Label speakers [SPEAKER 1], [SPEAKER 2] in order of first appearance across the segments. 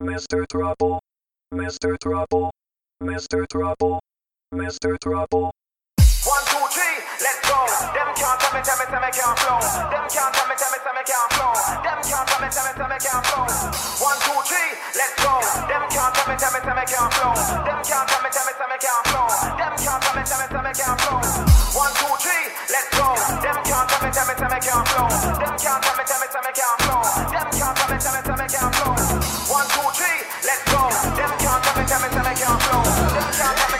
[SPEAKER 1] Mr. Trouble, Mr. Trouble, Mr. Trouble, Mr. Trouble.
[SPEAKER 2] One, two, three, let's go. Them can't tell me, tell me, tell me can't flow. Them can't tell me, tell me, tell me can't flow. Them can't tell me, tell me, tell me can't flow. One, two, three, let's go. Them can't tell me, tell me, tell me can't flow. Them can't tell me, tell me, tell me can't flow. Them can't tell me, tell me, tell me can't flow. One, two, three, let's go. Them can't tell me, tell me, tell me can't flow. Them can't tell me, tell me, tell me can't flow. Them can't tell me, tell me, tell me can't flow. One, two, three, let's go. Them can't tell me, tell me, tell me can't flow. Them can't tell me,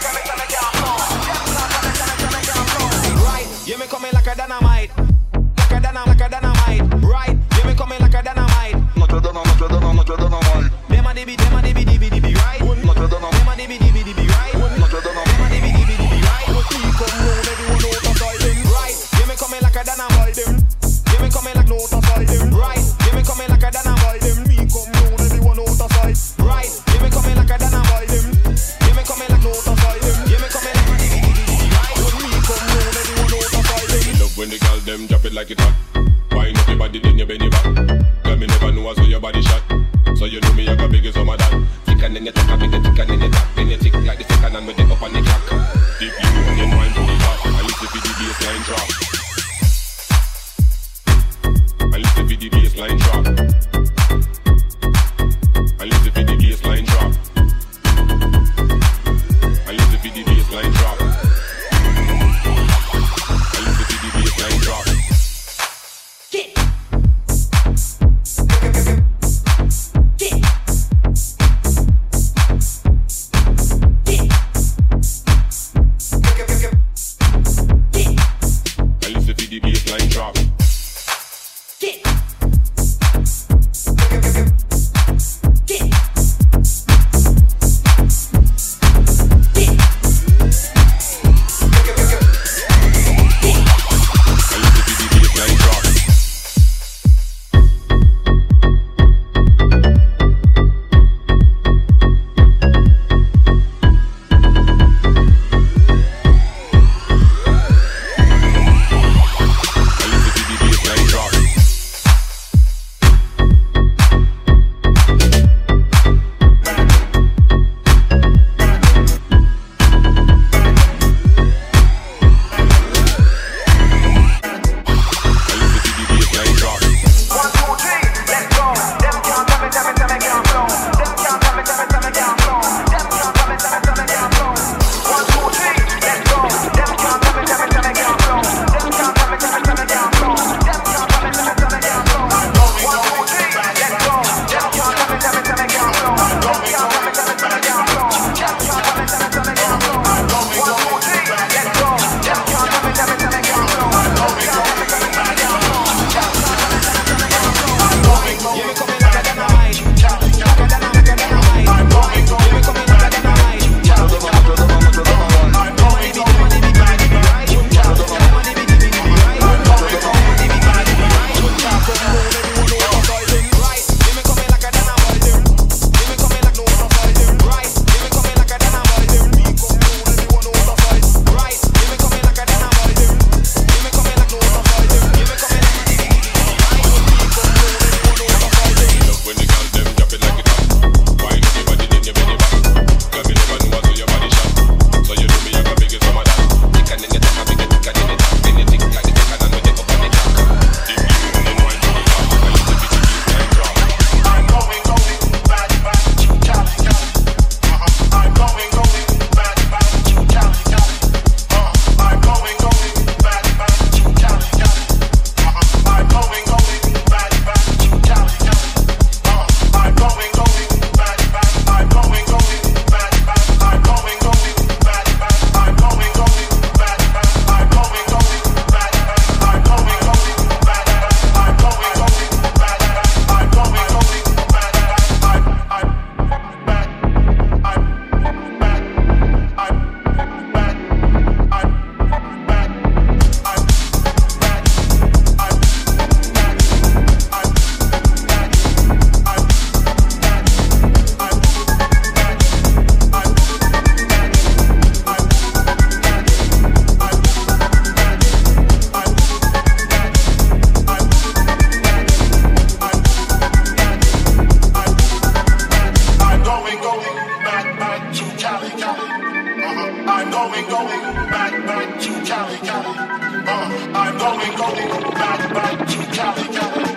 [SPEAKER 3] when the girl them drop it like it hot. Wind up your body, then you bend your back. Me never your body shot. So you know me, I got big as some of that. Thick and then you talk, big and thick and then you talk. Then you tick like the second and with it up on the
[SPEAKER 4] Cali, Cali, Cali,
[SPEAKER 5] Cali, Cali.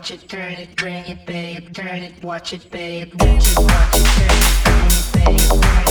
[SPEAKER 5] watch it, turn it, bring it, babe, turn it, watch it, babe, watch it, watch it, turn it, bring it, babe, turn it.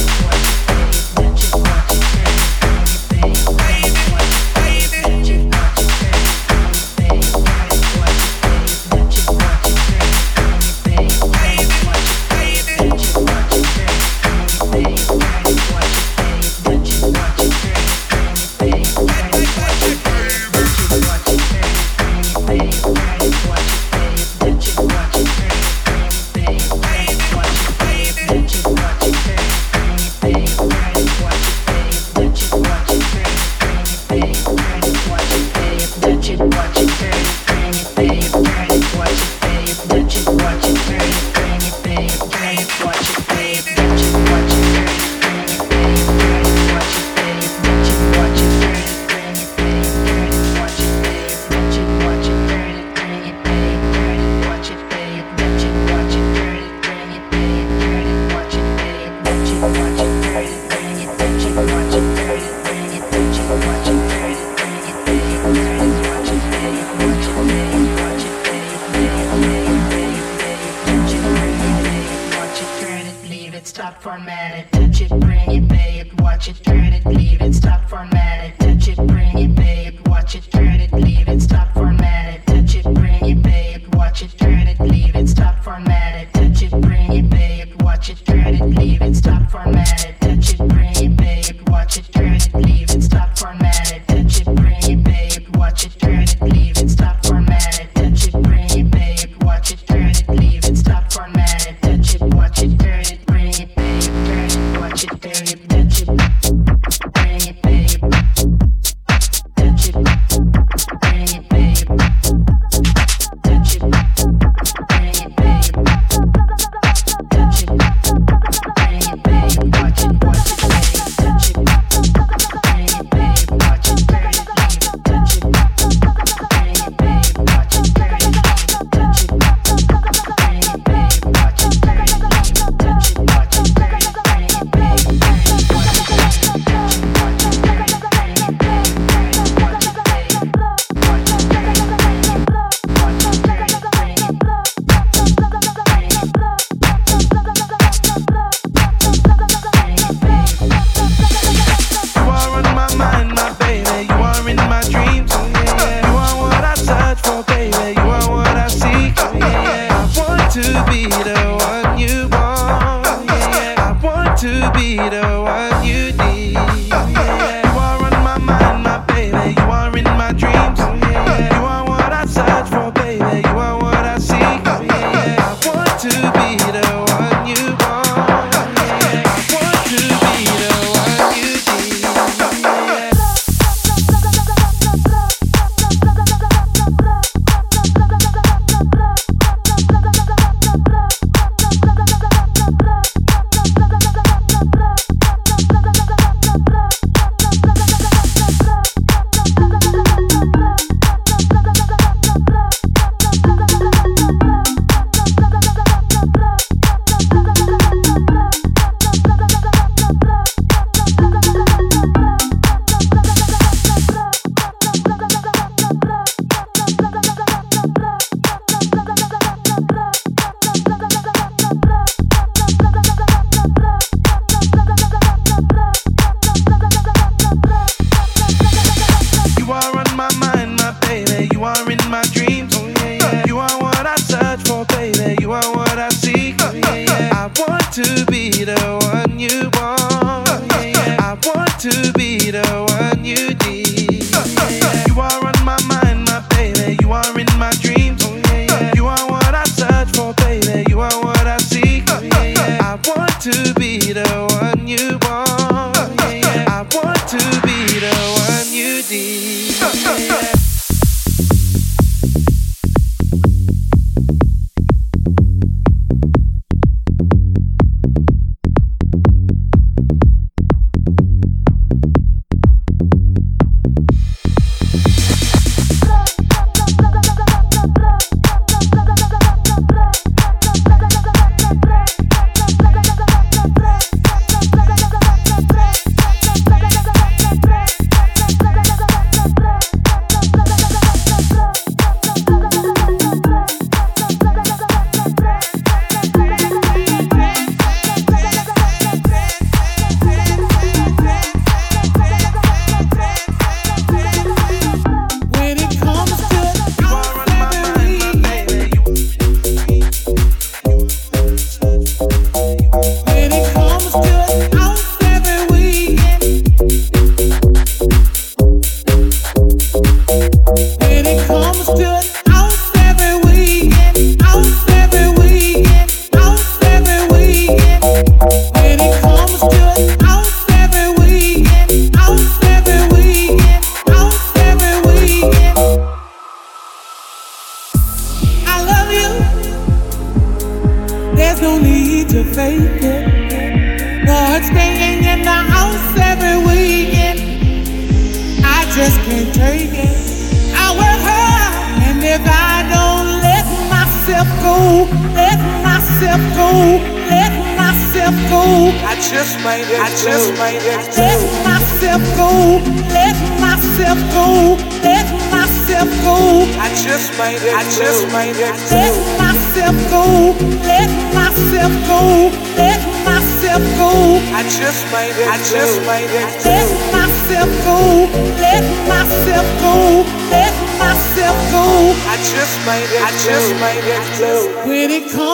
[SPEAKER 5] it, leave it, stop for a minute, touch it, bring it, babe, watch it.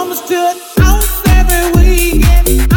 [SPEAKER 4] Comes to house every weekend,